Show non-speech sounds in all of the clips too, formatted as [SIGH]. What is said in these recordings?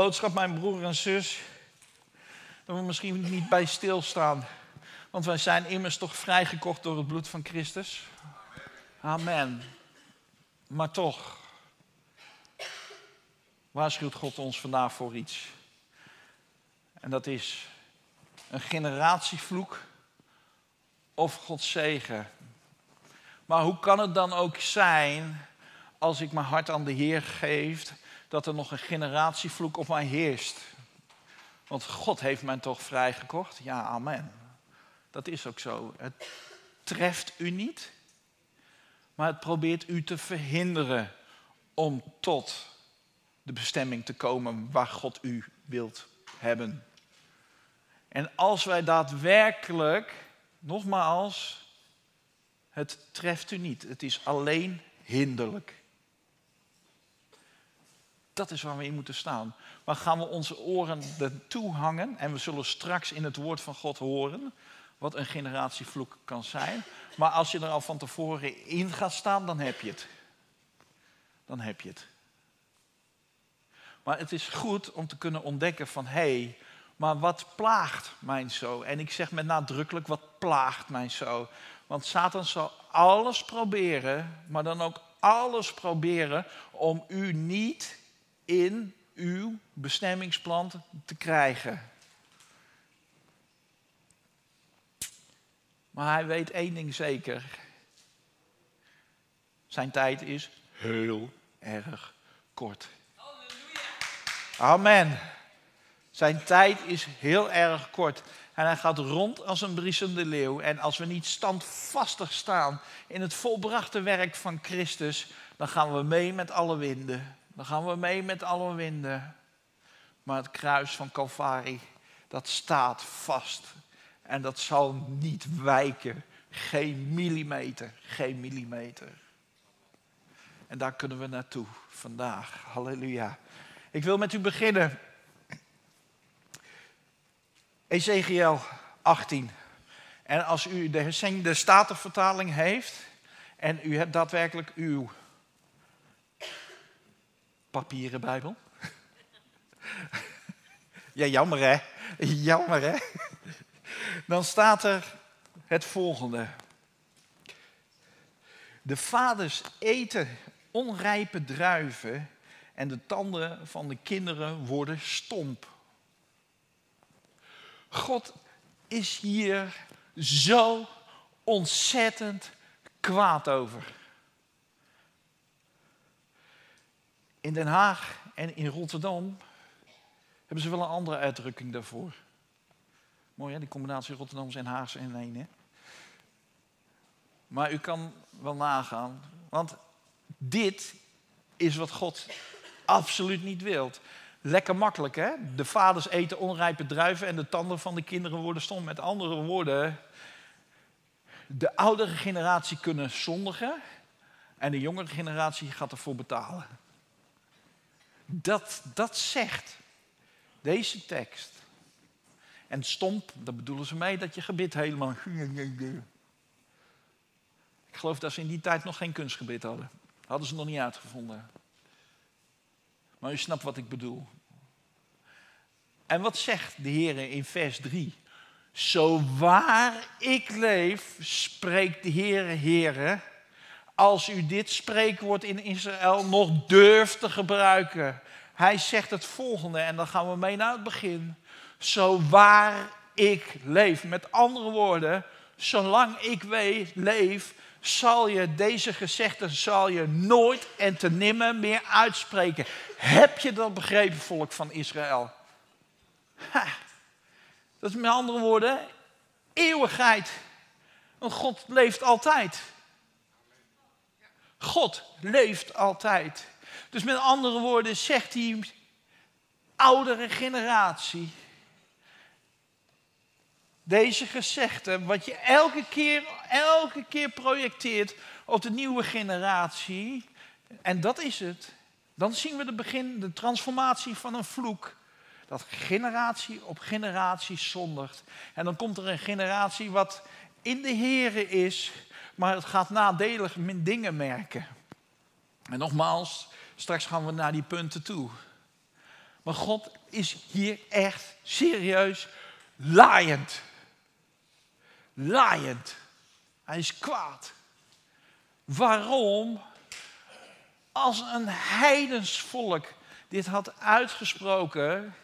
boodschap, mijn broer en zus, dat we misschien niet bij stilstaan. Want wij zijn immers toch vrijgekocht door het bloed van Christus. Amen. Maar toch, waarschuwt God ons vandaag voor iets. En dat is een generatievloek of Gods zegen. Maar hoe kan het dan ook zijn, als ik mijn hart aan de Heer geef, dat er nog een generatievloek op mij heerst? Want God heeft mij toch vrijgekocht? Ja, amen. Dat is ook zo. Het treft u niet, maar het probeert u te verhinderen om tot de bestemming te komen waar God u wilt hebben. En als wij daadwerkelijk, nogmaals, het treft u niet, het is alleen hinderlijk. Dat is waar we in moeten staan. Waar gaan we onze oren naartoe hangen? En we zullen straks in het woord van God horen wat een generatievloek kan zijn. Maar als je er al van tevoren in gaat staan, dan heb je het. Dan heb je het. Maar het is goed om te kunnen ontdekken van hé, hey, maar wat plaagt mijn zo? En ik zeg met nadrukkelijk, wat plaagt mijn zo? Want Satan zal alles proberen, maar dan ook alles proberen om u niet in uw bestemmingsplan te krijgen. Maar hij weet één ding zeker. Zijn tijd is heel erg kort. Amen. Zijn tijd is heel erg kort. En hij gaat rond als een briesende leeuw. En als we niet standvastig staan in het volbrachte werk van Christus, dan gaan we mee met alle winden. Dan gaan we mee met alle winden. Maar het kruis van Calvary, dat staat vast. En dat zal niet wijken. Geen millimeter, geen millimeter. En daar kunnen we naartoe vandaag. Halleluja. Ik wil met u beginnen. Ezekiel 18. En als u de Statenvertaling heeft en u hebt daadwerkelijk uw papieren Bijbel. [LAUGHS] ja, jammer hè. Jammer hè. Dan staat er het volgende. De vaders eten onrijpe druiven en de tanden van de kinderen worden stomp. God is hier zo ontzettend kwaad over. In Den Haag en in Rotterdam hebben ze wel een andere uitdrukking daarvoor. Mooi hè, die combinatie Rotterdams en Haags in één hè. Maar u kan wel nagaan, want dit is wat God absoluut niet wilt. Lekker makkelijk, hè? De vaders eten onrijpe druiven en de tanden van de kinderen worden stom. Met andere woorden, de oudere generatie kunnen zondigen en de jongere generatie gaat ervoor betalen. Dat, dat zegt deze tekst. En stomp, daar bedoelen ze mee dat je gebit helemaal. Ik geloof dat ze in die tijd nog geen kunstgebit hadden. Hadden ze nog niet uitgevonden. Maar u snapt wat ik bedoel. En wat zegt de Heer in vers 3? Zo waar ik leef, spreekt de Heer, Heere, als u dit spreekwoord in Israël nog durft te gebruiken. Hij zegt het volgende en dan gaan we mee naar het begin. Zo waar ik leef. Met andere woorden, zolang ik leef, zal je deze gezegden zal je nooit en te nimmer meer uitspreken. Heb je dat begrepen, volk van Israël? Dat is met andere woorden eeuwigheid. Want God leeft altijd. God leeft altijd. Dus met andere woorden zegt die oudere generatie. Deze gezegde, wat je elke keer, elke keer projecteert op de nieuwe generatie. En dat is het. Dan zien we de begin, de transformatie van een vloek. Dat generatie op generatie zondigt. En dan komt er een generatie wat in de Here is, maar het gaat nadelig dingen merken. En nogmaals, straks gaan we naar die punten toe. Maar God is hier echt serieus laaiend. Laaiend. Hij is kwaad. Waarom? Als een heidens volk dit had uitgesproken,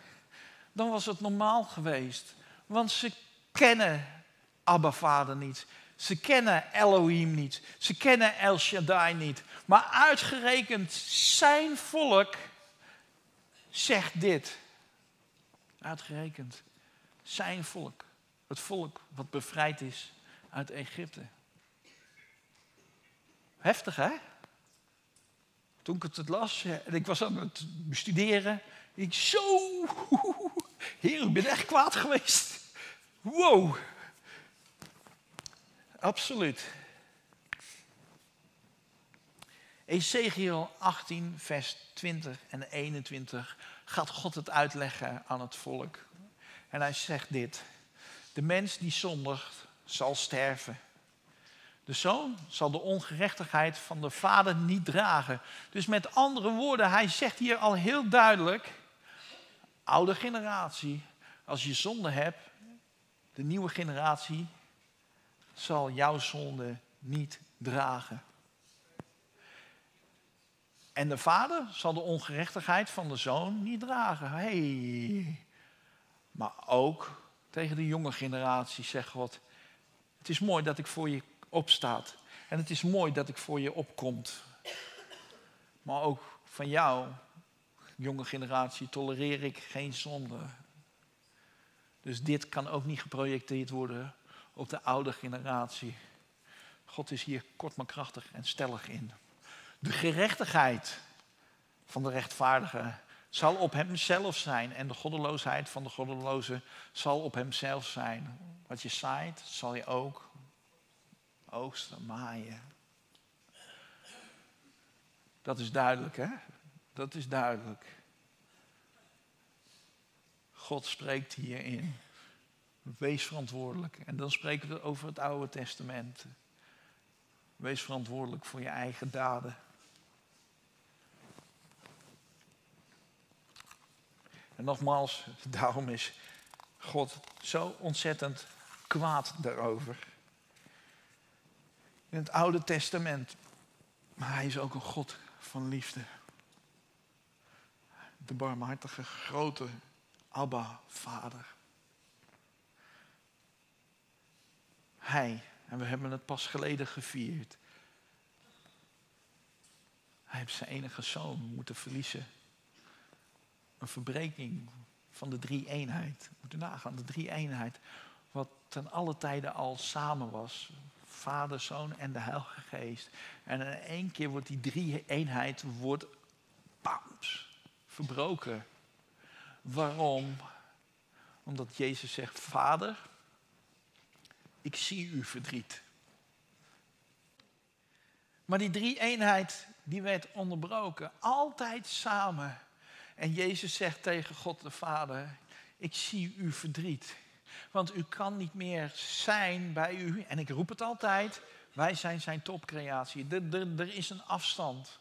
dan was het normaal geweest. Want ze kennen Abba Vader niet. Ze kennen Elohim niet. Ze kennen El Shaddai niet. Maar uitgerekend zijn volk zegt dit. Uitgerekend zijn volk. Het volk wat bevrijd is uit Egypte. Heftig hè? Toen ik het las en ik was aan het bestuderen. Ik zo, [LAUGHS] heer, ik ben echt kwaad geweest. Wow. Absoluut. Ezekiel 18, vers 20 en 21 gaat God het uitleggen aan het volk. En hij zegt dit. De mens die zondigt zal sterven. De zoon zal de ongerechtigheid van de vader niet dragen. Dus met andere woorden, hij zegt hier al heel duidelijk: oude generatie, als je zonde hebt, de nieuwe generatie zal jouw zonde niet dragen. En de vader zal de ongerechtigheid van de zoon niet dragen. Hey. Maar ook tegen de jonge generatie zegt God: Het is mooi dat ik voor je opstaat. En het is mooi dat ik voor je opkomt. Maar ook van jou, jonge generatie, tolereer ik geen zonde. Dus dit kan ook niet geprojecteerd worden op de oude generatie. God is hier kort maar krachtig en stellig in. De gerechtigheid van de rechtvaardige zal op hemzelf zijn en de goddeloosheid van de goddeloze zal op hemzelf zijn. Wat je zaait, zal je ook oogsten, maaien. Dat is duidelijk, hè? Dat is duidelijk. God spreekt hierin. Wees verantwoordelijk. En dan spreken we over het Oude Testament. Wees verantwoordelijk voor je eigen daden. En nogmaals, [LAUGHS] daarom is God zo ontzettend kwaad daarover. In het Oude Testament. Maar hij is ook een God van liefde. De barmhartige, grote Abba, Hij, en we hebben het pas geleden gevierd. Hij heeft zijn enige zoon moeten verliezen. Een verbreking van de drie eenheid. Moet u nagaan, de drie eenheid. Wat ten alle tijden al samen was. Vader, Zoon en de Heilige Geest. En in één keer wordt die drie eenheid wordt, bams, verbroken. Waarom? Omdat Jezus zegt, Vader, ik zie uw verdriet. Maar die drie eenheid, die werd onderbroken. Altijd samen. En Jezus zegt tegen God de Vader, ik zie uw verdriet. Want u kan niet meer zijn bij u. En ik roep het altijd, wij zijn zijn topcreatie. Er, er, er is een afstand.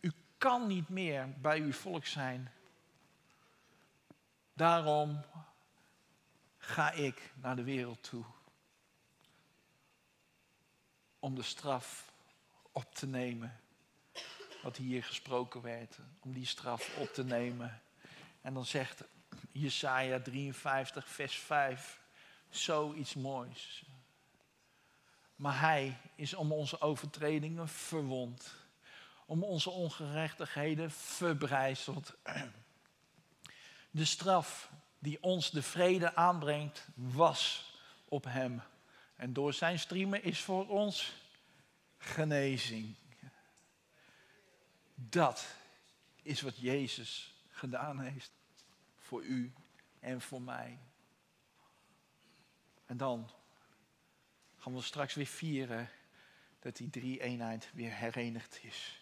U kan niet meer bij uw volk zijn. Daarom ga ik naar de wereld toe. Om de straf op te nemen. Wat hier gesproken werd. Om die straf op te nemen. En dan zegt Jesaja 53, vers 5. Zoiets moois. Maar hij is om onze overtredingen verwond. Om onze ongerechtigheden verbrijzeld. De straf die ons de vrede aanbrengt, was op hem. En door zijn striemen is voor ons genezing. Dat is wat Jezus gedaan heeft voor u en voor mij. En dan gaan we straks weer vieren dat die drie eenheid weer herenigd is.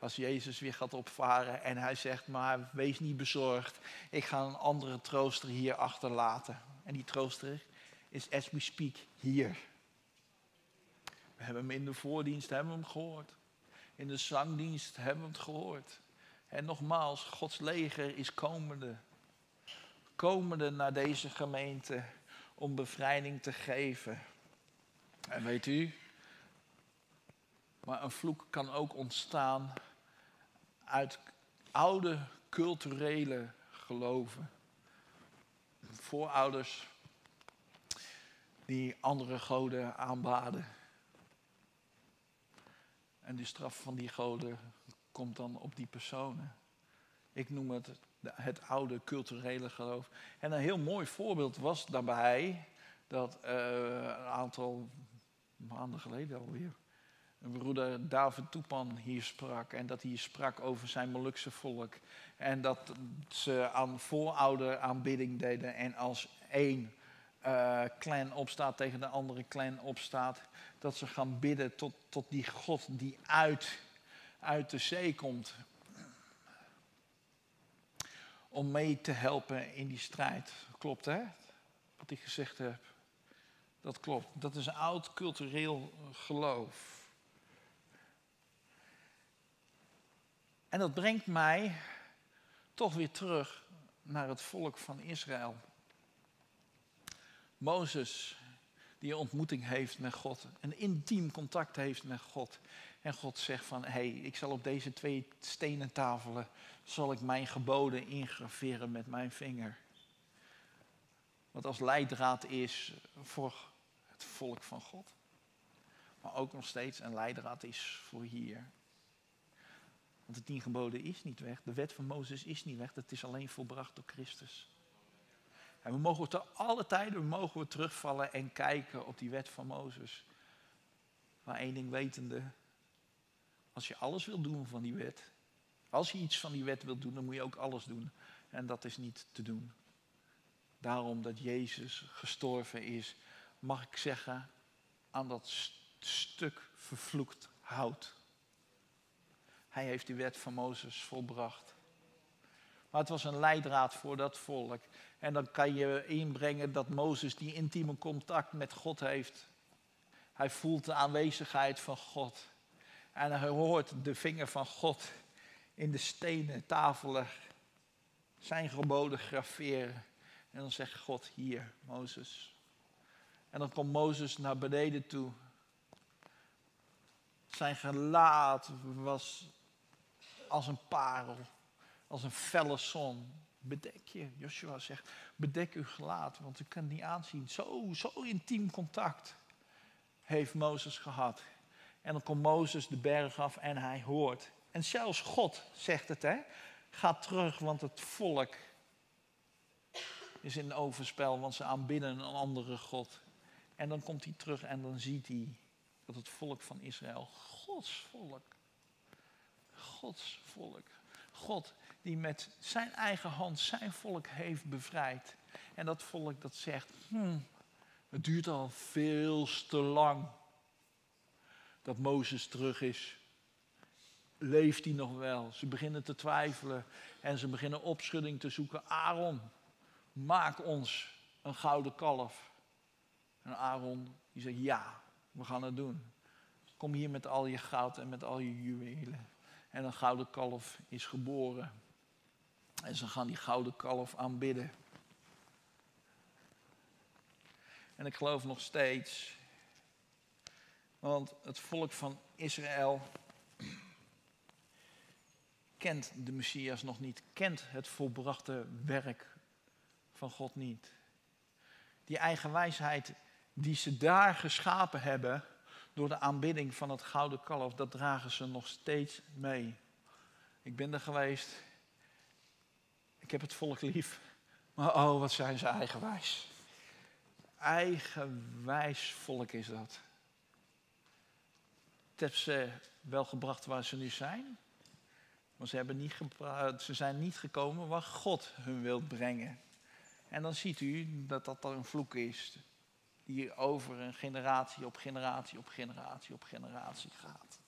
Als Jezus weer gaat opvaren en hij zegt, maar wees niet bezorgd. Ik ga een andere trooster hier achterlaten. En die trooster is as we speak hier. We hebben hem in de voordienst hebben hem gehoord. In de zangdienst hebben we het gehoord. En nogmaals, Gods leger is komende. Komende naar deze gemeente om bevrijding te geven. En weet u, maar een vloek kan ook ontstaan uit oude culturele geloven. Voorouders die andere goden aanbaden. En de straf van die goden komt dan op die personen. Ik noem het het oude culturele geloof. En een heel mooi voorbeeld was daarbij dat uh, een aantal maanden geleden alweer broeder David Toepan hier sprak. En dat hij sprak over zijn Molukse volk. En dat ze aan voorouder aanbidding deden. En als één uh, clan opstaat tegen de andere clan opstaat. Dat ze gaan bidden tot, tot die God die uit, uit de zee komt. Om mee te helpen in die strijd. Klopt hè? Wat ik gezegd heb. Dat klopt. Dat is een oud cultureel geloof. En dat brengt mij toch weer terug naar het volk van Israël. Mozes, die een ontmoeting heeft met God, een intiem contact heeft met God. En God zegt van, hé, hey, ik zal op deze twee stenen tafelen, zal ik mijn geboden ingraveren met mijn vinger. Wat als leidraad is voor het volk van God. Maar ook nog steeds een leidraad is voor hier. Want de tien geboden is niet weg. De wet van Mozes is niet weg. Het is alleen volbracht door Christus. En we mogen te alle tijden mogen we terugvallen en kijken op die wet van Mozes. Maar één ding wetende. Als je alles wil doen van die wet. Als je iets van die wet wilt doen, dan moet je ook alles doen. En dat is niet te doen. Daarom dat Jezus gestorven is, mag ik zeggen, aan dat stuk vervloekt hout. Hij heeft die wet van Mozes volbracht. Maar het was een leidraad voor dat volk. En dan kan je inbrengen dat Mozes die intieme contact met God heeft. Hij voelt de aanwezigheid van God. En hij hoort de vinger van God in de stenen tafelen zijn geboden graveren. En dan zegt God, hier, Mozes. En dan komt Mozes naar beneden toe. Zijn gelaat was als een parel, als een felle zon. Bedek je, Joshua zegt, bedek uw gelaat, want u het niet aanzien. Zo, zo intiem contact heeft Mozes gehad. En dan komt Mozes de berg af en hij hoort. En zelfs God zegt het, hè. Ga terug, want het volk is in overspel, want ze aanbidden een andere God. En dan komt hij terug en dan ziet hij dat het volk van Israël Gods volk Gods volk. God die met zijn eigen hand zijn volk heeft bevrijd. En dat volk dat zegt, hmm, het duurt al veel te lang dat Mozes terug is. Leeft hij nog wel? Ze beginnen te twijfelen en ze beginnen opschudding te zoeken. Aaron, maak ons een gouden kalf. En Aaron die zegt, ja, we gaan het doen. Kom hier met al je goud en met al je juwelen. En een gouden kalf is geboren. En ze gaan die gouden kalf aanbidden. En ik geloof nog steeds. Want het volk van Israël kent de Messias nog niet, kent het volbrachte werk van God niet. Die eigen wijsheid die ze daar geschapen hebben, door de aanbidding van het gouden kalf, dat dragen ze nog steeds mee. Ik ben er geweest. Ik heb het volk lief. Maar oh, wat zijn ze eigenwijs. Eigenwijs volk is dat. Het heeft ze wel gebracht waar ze nu zijn. Maar ze, hebben niet ze zijn niet gekomen waar God hun wil brengen. En dan ziet u dat dat een vloek is die over een generatie op generatie op generatie op generatie gaat.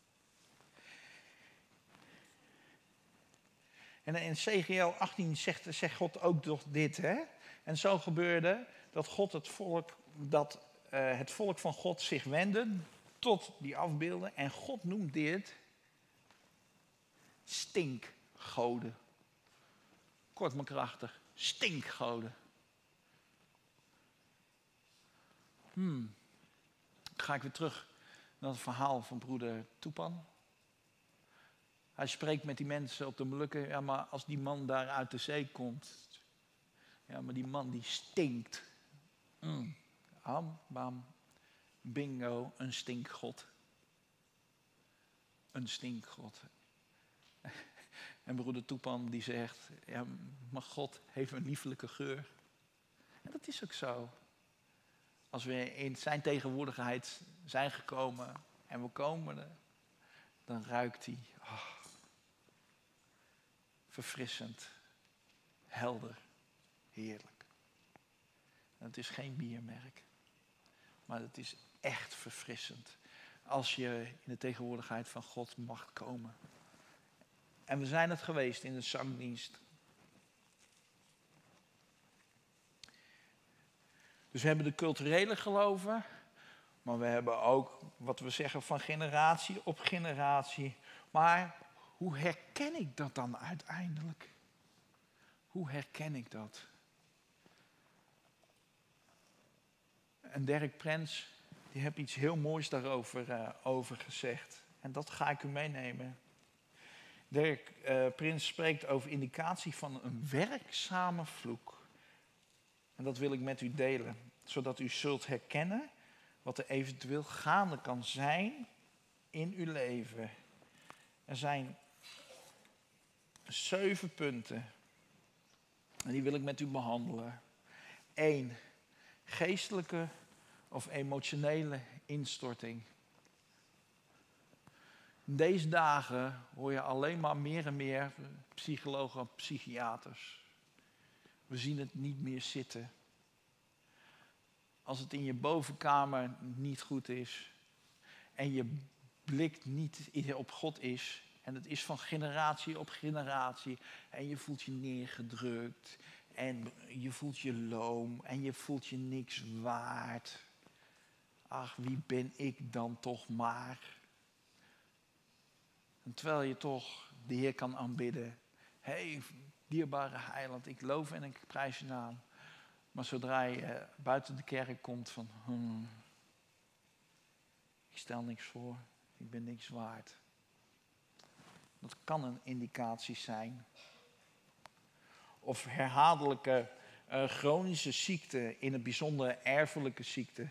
En in CGL 18 zegt, zegt God ook nog dit. Hè? En zo gebeurde dat God het volk, dat uh, het volk van God zich wendde tot die afbeelden. En God noemt dit stinkgoden. Kort maar krachtig, stinkgoden. Hmm. ga ik weer terug naar het verhaal van broeder Toepan. Hij spreekt met die mensen op de Molukken. Ja, maar als die man daar uit de zee komt. Ja, maar die man die stinkt. Mm. Am, bam, bingo, een stinkgod. Een stinkgod. [LAUGHS] En broeder Toepan die zegt, ja, maar God heeft een liefelijke geur. En dat is ook zo. Als we in zijn tegenwoordigheid zijn gekomen en we komen er, dan ruikt hij oh, verfrissend, helder, heerlijk. Het is geen biermerk, maar het is echt verfrissend als je in de tegenwoordigheid van God mag komen. En we zijn het geweest in de zangdienst. Dus we hebben de culturele geloven, maar we hebben ook wat we zeggen van generatie op generatie. Maar hoe herken ik dat dan uiteindelijk? Hoe herken ik dat? En Dirk Prens, die heeft iets heel moois daarover uh, over gezegd. En dat ga ik u meenemen. Dirk uh, Prins spreekt over indicatie van een werkzame vloek. En dat wil ik met u delen, zodat u zult herkennen wat er eventueel gaande kan zijn in uw leven. Er zijn zeven punten. En die wil ik met u behandelen. Eén, geestelijke of emotionele instorting. In deze dagen hoor je alleen maar meer en meer psychologen en psychiaters. We zien het niet meer zitten. Als het in je bovenkamer niet goed is en je blik niet op God is en het is van generatie op generatie en je voelt je neergedrukt en je voelt je loom en je voelt je niks waard. Ach, wie ben ik dan toch maar? En terwijl je toch de Heer kan aanbidden. Hey, dierbare heiland, ik loof en ik prijs je naam. Maar zodra je buiten de kerk komt van, hmm, ik stel niks voor, ik ben niks waard. Dat kan een indicatie zijn. Of herhaaldelijke uh, chronische ziekte, in het bijzonder erfelijke ziekte.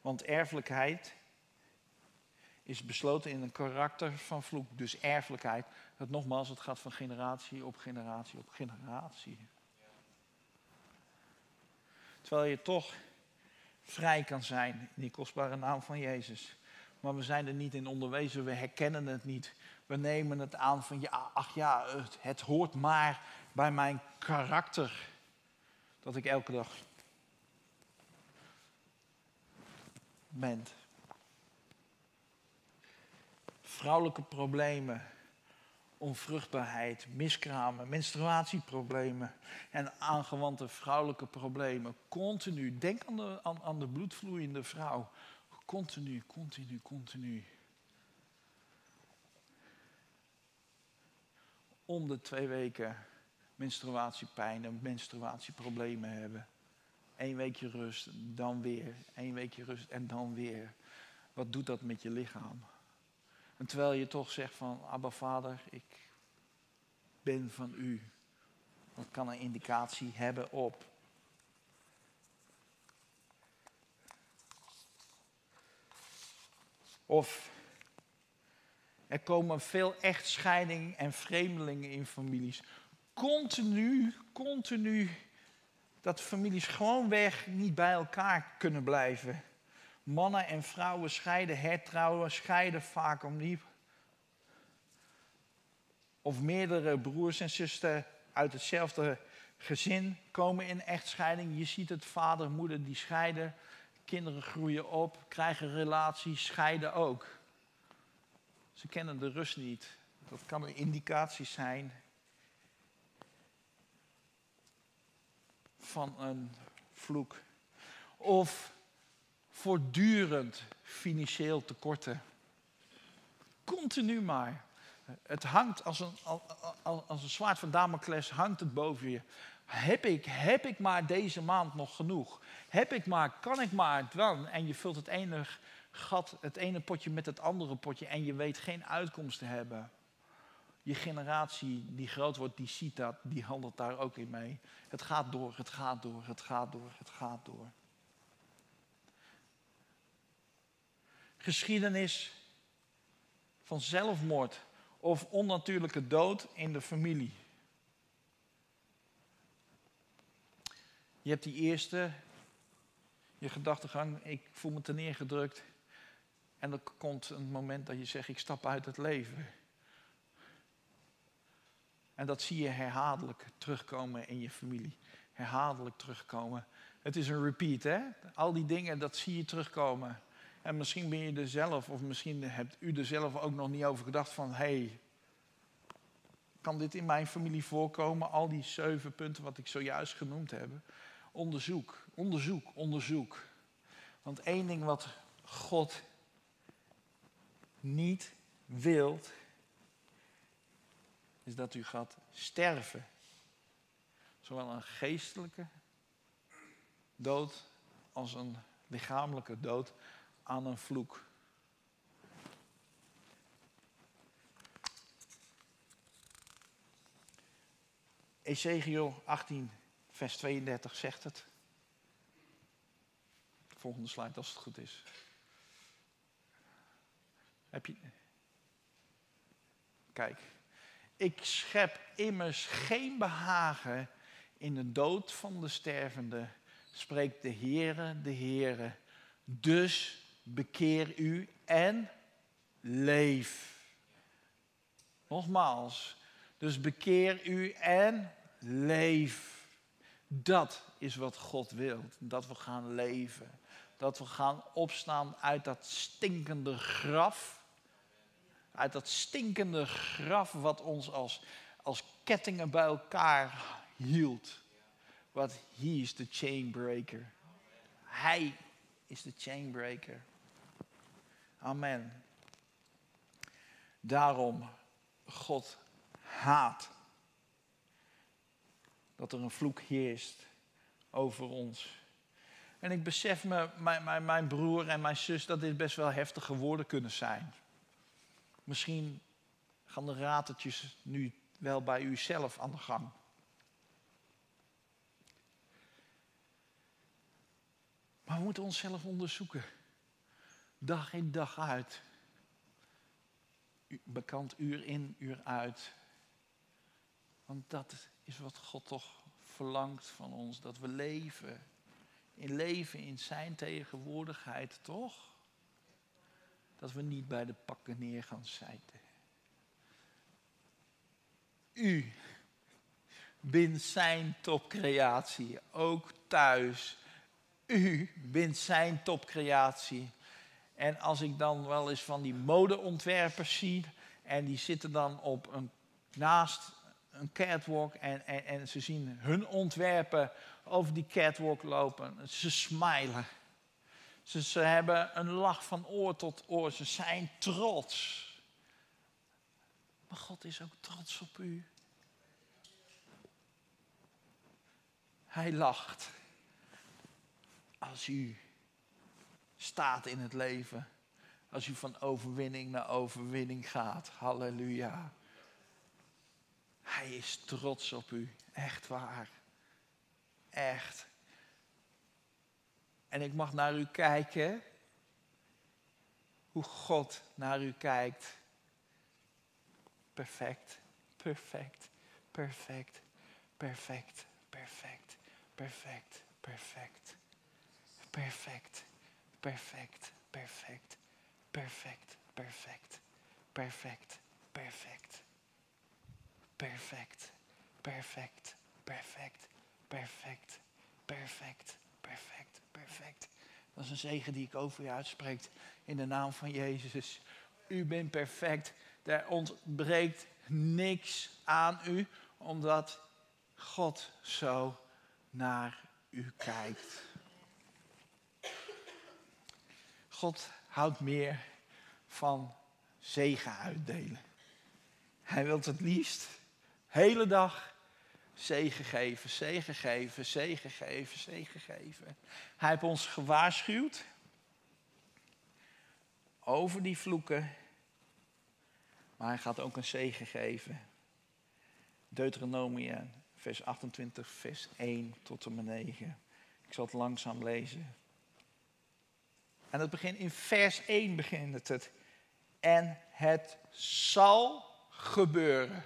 Want erfelijkheid is besloten in een karakter van vloek. Dus erfelijkheid. Dat nogmaals, het gaat van generatie op generatie op generatie. Terwijl je toch vrij kan zijn in die kostbare naam van Jezus. Maar we zijn er niet in onderwezen, we herkennen het niet. We nemen het aan van ja, ach ja, het, het hoort maar bij mijn karakter. Dat ik elke dag ben vrouwelijke problemen, onvruchtbaarheid, miskramen, menstruatieproblemen en aangewante vrouwelijke problemen. Continu. Denk aan de, aan, aan de bloedvloeiende vrouw. Continu, continu, continu. Om de twee weken menstruatiepijn en menstruatieproblemen hebben. Eén weekje rust, dan weer. Eén weekje rust en dan weer. Wat doet dat met je lichaam? Terwijl je toch zegt van, Abba Vader, ik ben van u. Dat kan een indicatie hebben op. Of er komen veel echtscheidingen en vreemdelingen in families. Continu, continu, dat families gewoonweg niet bij elkaar kunnen blijven. Mannen en vrouwen scheiden, hertrouwen, scheiden vaak om die. Of meerdere broers en zusters uit hetzelfde gezin komen in echtscheiding. Je ziet het, vader, moeder die scheiden. Kinderen groeien op, krijgen relaties, scheiden ook. Ze kennen de rust niet. Dat kan een indicatie zijn van een vloek. Of voortdurend financieel tekorten. Continu maar. Het hangt als een, als een zwaard van Damocles, hangt het boven je. Heb ik, heb ik maar deze maand nog genoeg? Heb ik maar, kan ik maar dan? En je vult het ene gat, het ene potje met het andere potje en je weet geen uitkomst te hebben. Je generatie die groot wordt, die ziet dat, die handelt daar ook in mee. Het gaat door, het gaat door, het gaat door, het gaat door. Geschiedenis van zelfmoord of onnatuurlijke dood in de familie. Je hebt die eerste, je gedachtegang, ik voel me ten neergedrukt. En er komt een moment dat je zegt, ik stap uit het leven. En dat zie je herhaaldelijk terugkomen in je familie. Herhaaldelijk terugkomen. Het is een repeat, hè? Al die dingen, dat zie je terugkomen. En misschien ben je er zelf, of misschien hebt u er zelf ook nog niet over gedacht van, hé, hey, kan dit in mijn familie voorkomen? Al die zeven punten wat ik zojuist genoemd heb. Onderzoek, onderzoek, onderzoek. Want één ding wat God niet wilt, is dat u gaat sterven. Zowel een geestelijke dood als een lichamelijke dood aan een vloek. Ezekiel 18, vers 32 zegt het. Volgende slide als het goed is. Heb je. Kijk. Ik schep immers geen behagen in de dood van de stervende, spreekt de Heere, de Heere. Dus bekeer u en leef. Nogmaals, dus bekeer u en leef. Dat is wat God wil, dat we gaan leven. Dat we gaan opstaan uit dat stinkende graf. Uit dat stinkende graf wat ons als, als kettingen bij elkaar hield. Want he is de chainbreaker. Hij is de chainbreaker. Amen. Daarom, God haat dat er een vloek heerst over ons. En ik besef me, mijn, mijn, mijn broer en mijn zus, dat dit best wel heftige woorden kunnen zijn. Misschien gaan de ratertjes nu wel bij u zelf aan de gang. Maar we moeten onszelf onderzoeken. Dag in dag uit. Bekend uur in, uur uit. Want dat is wat God toch verlangt van ons. Dat we leven. In leven in zijn tegenwoordigheid, toch? Dat we niet bij de pakken neer gaan zitten. U bent zijn topcreatie, ook thuis. U bent zijn topcreatie. En als ik dan wel eens van die modeontwerpers zie, en die zitten dan op een, naast een catwalk en, en, en ze zien hun ontwerpen over die catwalk lopen. Ze smilen. Ze, ze hebben een lach van oor tot oor. Ze zijn trots. Maar God is ook trots op u. Hij lacht als u staat in het leven. Als u van overwinning naar overwinning gaat. Halleluja. Hij is trots op u. Echt waar. Echt. En ik mag naar u kijken. Hoe God naar u kijkt. Perfect, perfect, perfect, perfect, perfect, perfect, perfect, perfect, perfect, perfect, perfect, perfect, perfect, perfect, perfect, perfect, perfect, perfect, perfect, perfect, perfect. Dat is een zegen die ik over je uitspreek in de naam van Jezus. U bent perfect. Er ontbreekt niks aan u, omdat God zo naar u kijkt. God houdt meer van zegen uitdelen. Hij wil het liefst hele dag zegen geven, zegen geven, zegen geven, zegen geven. Hij heeft ons gewaarschuwd over die vloeken, maar hij gaat ook een zegen geven. Deuteronomium, vers 28, vers 1 tot en met 9. Ik zal het langzaam lezen. En het begint in vers 1 begint het. En het zal gebeuren.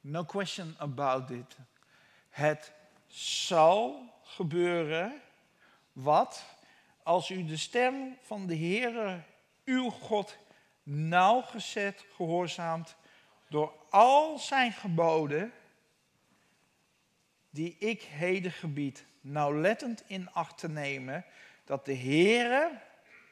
No question about it. Het zal gebeuren. Wat? Als u de stem van de Heere, uw God, nauwgezet gehoorzaamt door al zijn geboden, die ik heden gebied, nauwlettend in acht te nemen, dat de Heere,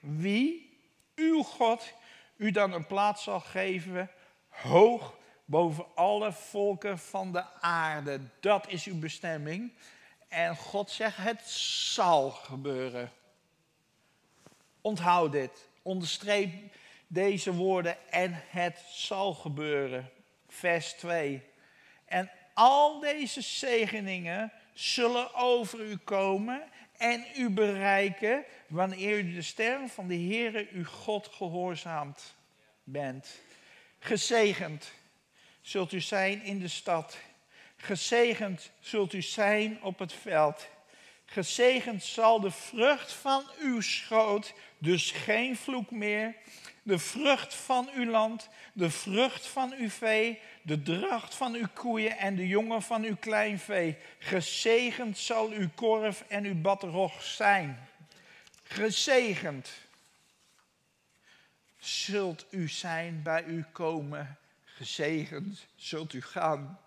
wie, uw God, u dan een plaats zal geven, hoog boven alle volken van de aarde. Dat is uw bestemming. En God zegt, het zal gebeuren. Onthoud dit. Onderstreep deze woorden en het zal gebeuren. Vers 2. En al deze zegeningen zullen over u komen en u bereiken wanneer u de stem van de Heere uw God gehoorzaamd bent. Gezegend zult u zijn in de stad. Gezegend zult u zijn op het veld. Gezegend zal de vrucht van uw schoot, dus geen vloek meer. De vrucht van uw land, de vrucht van uw vee, de dracht van uw koeien en de jongen van uw kleinvee. Gezegend zal uw korf en uw badrog zijn. Gezegend zult u zijn bij u komen. Gezegend zult u gaan.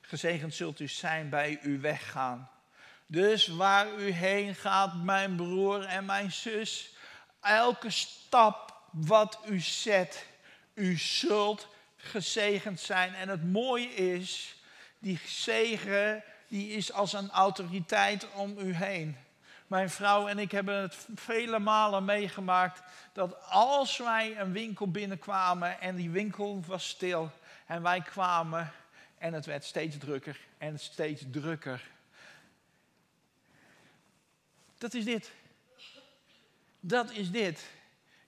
Gezegend zult u zijn bij u weggaan. Dus waar u heen gaat, mijn broer en mijn zus, elke stap wat u zet, u zult gezegend zijn. En het mooie is, die zegen die is als een autoriteit om u heen. Mijn vrouw en ik hebben het vele malen meegemaakt dat als wij een winkel binnenkwamen en die winkel was stil en wij kwamen en het werd steeds drukker en steeds drukker. Dat is dit. Dat is dit.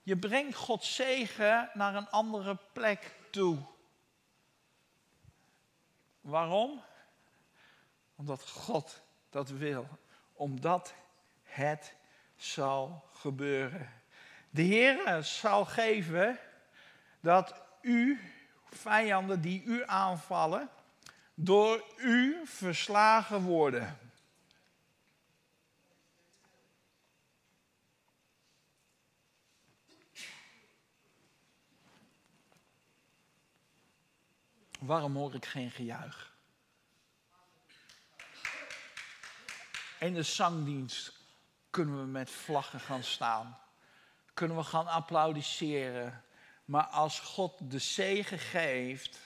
Je brengt Gods zegen naar een andere plek toe. Waarom? Omdat God dat wil. Omdat het zal gebeuren. De Heer zal geven dat u, vijanden die u aanvallen, door u verslagen worden. Waarom hoor ik geen gejuich? In de zangdienst kunnen we met vlaggen gaan staan. Kunnen we gaan applaudisseren. Maar als God de zegen geeft,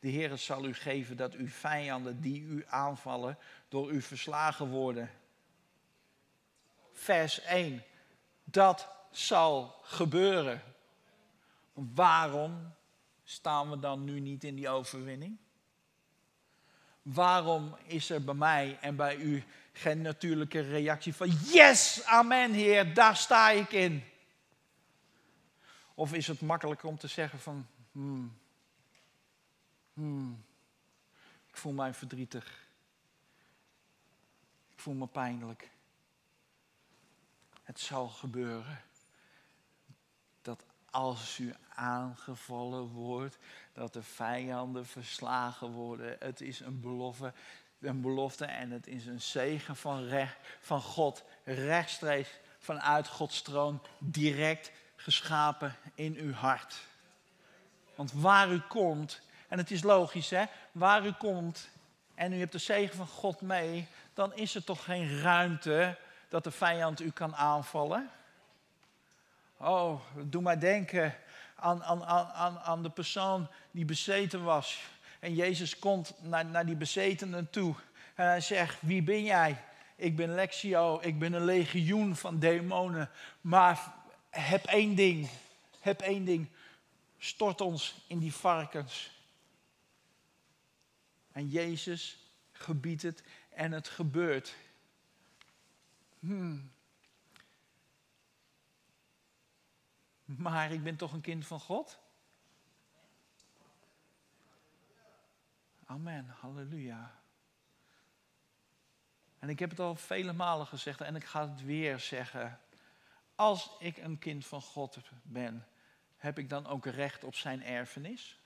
de Heer zal u geven dat uw vijanden die u aanvallen, door u verslagen worden. Vers 1. Dat zal gebeuren. Waarom staan we dan nu niet in die overwinning? Waarom is er bij mij en bij u geen natuurlijke reactie van yes, amen Heer, daar sta ik in? Of is het makkelijker om te zeggen van hmm, hmm, ik voel mij verdrietig. Ik voel me pijnlijk. Het zal gebeuren als u aangevallen wordt, dat de vijanden verslagen worden. Het is een belofte, een belofte en het is een zegen van, recht, van God, rechtstreeks vanuit Gods troon, direct geschapen in uw hart. Want waar u komt, en het is logisch hè, waar u komt en u hebt de zegen van God mee, dan is er toch geen ruimte dat de vijand u kan aanvallen. Oh, doe maar denken aan, aan, aan, aan de persoon die bezeten was. En Jezus komt naar, naar die bezetenen toe. En hij zegt, wie ben jij? Ik ben Lexio, ik ben een legioen van demonen. Maar heb één ding, heb één ding. Stort ons in die varkens. En Jezus gebiedt het en het gebeurt. Hmm. Maar ik ben toch een kind van God? Amen, halleluja. En ik heb het al vele malen gezegd en ik ga het weer zeggen. Als ik een kind van God ben, heb ik dan ook recht op zijn erfenis?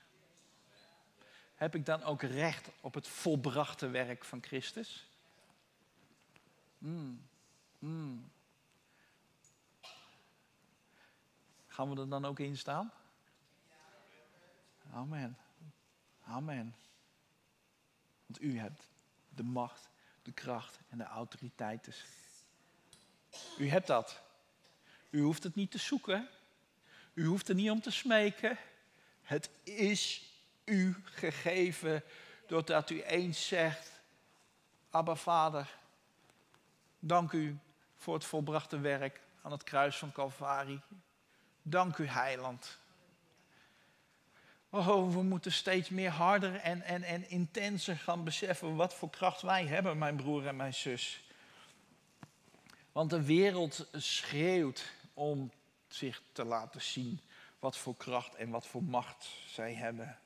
Heb ik dan ook recht op het volbrachte werk van Christus? Mm. Mm. Gaan we er dan ook in staan? Amen. Amen. Want u hebt de macht, de kracht en de autoriteit. Dus. U hebt dat. U hoeft het niet te zoeken. U hoeft er niet om te smeken. Het is u gegeven doordat u eens zegt, Abba Vader, dank u voor het volbrachte werk aan het kruis van Calvary. Dank u, Heiland. Oh, we moeten steeds meer harder en, en, en intenser gaan beseffen wat voor kracht wij hebben, mijn broer en mijn zus. Want de wereld schreeuwt om zich te laten zien wat voor kracht en wat voor macht zij hebben.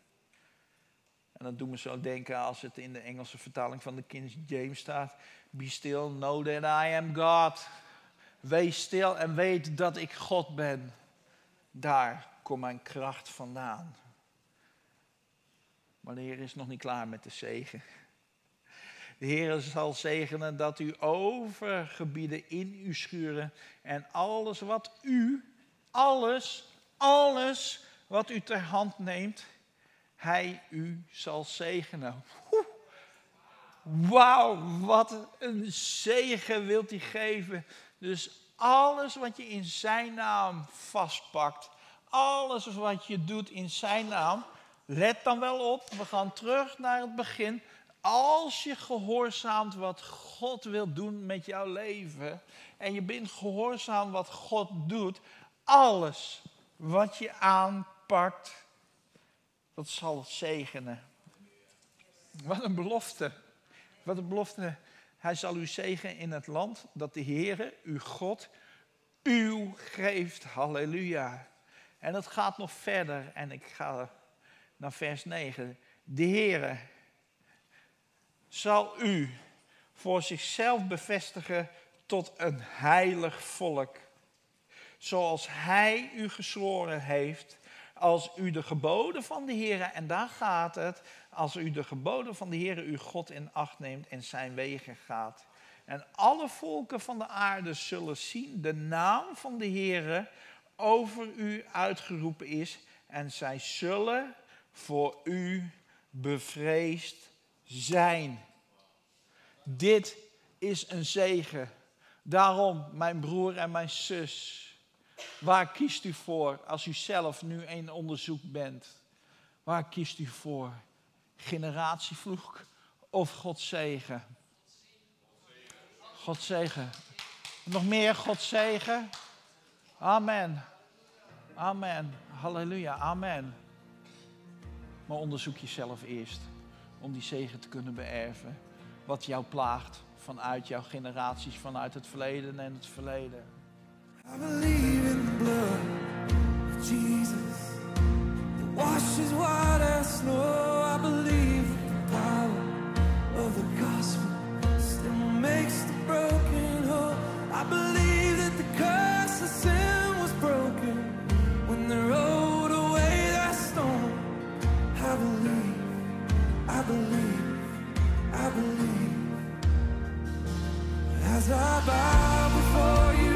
En dat doet me zo denken als het in de Engelse vertaling van de King James staat. Be still, know that I am God. Wees stil en weet dat ik God ben. Daar komt mijn kracht vandaan. Maar de Heer is nog niet klaar met de zegen. De Heer zal zegenen dat u overgebieden in uw schuren en alles wat u, alles, alles wat u ter hand neemt, Hij u zal zegenen. Wauw, wat een zegen wilt hij geven. Dus alles wat je in zijn naam vastpakt, alles wat je doet in zijn naam, let dan wel op, we gaan terug naar het begin. Als je gehoorzaamt wat God wil doen met jouw leven en je bent gehoorzaam wat God doet, alles wat je aanpakt, dat zal zegenen. Wat een belofte. Wat een belofte. Hij zal u zegen in het land dat de Heere, uw God, uw geeft. Halleluja. En het gaat nog verder. En ik ga naar vers 9. De Heere zal u voor zichzelf bevestigen tot een heilig volk. Zoals Hij u gezworen heeft, als u de geboden van de Heere, en daar gaat het, als u de geboden van de Heere uw God in acht neemt en zijn wegen gaat. En alle volken van de aarde zullen zien de naam van de Heere over u uitgeroepen is en zij zullen voor u bevreesd zijn. Dit is een zegen. Daarom, mijn broer en mijn zus, waar kiest u voor als u zelf nu in onderzoek bent? Waar kiest u voor? Generatievloek of God zegen? God zegen. Nog meer God zegen? Amen. Amen. Halleluja. Amen. Maar onderzoek jezelf eerst om die zegen te kunnen beërven. Wat jou plaagt vanuit jouw generaties, vanuit het verleden en het verleden. I believe in the blood of Jesus that washes white as snow. I believe the power of the gospel still makes the broken whole. I believe that the curse of sin was broken when they rolled away that stone. I believe, I believe, I believe. As I bow before you.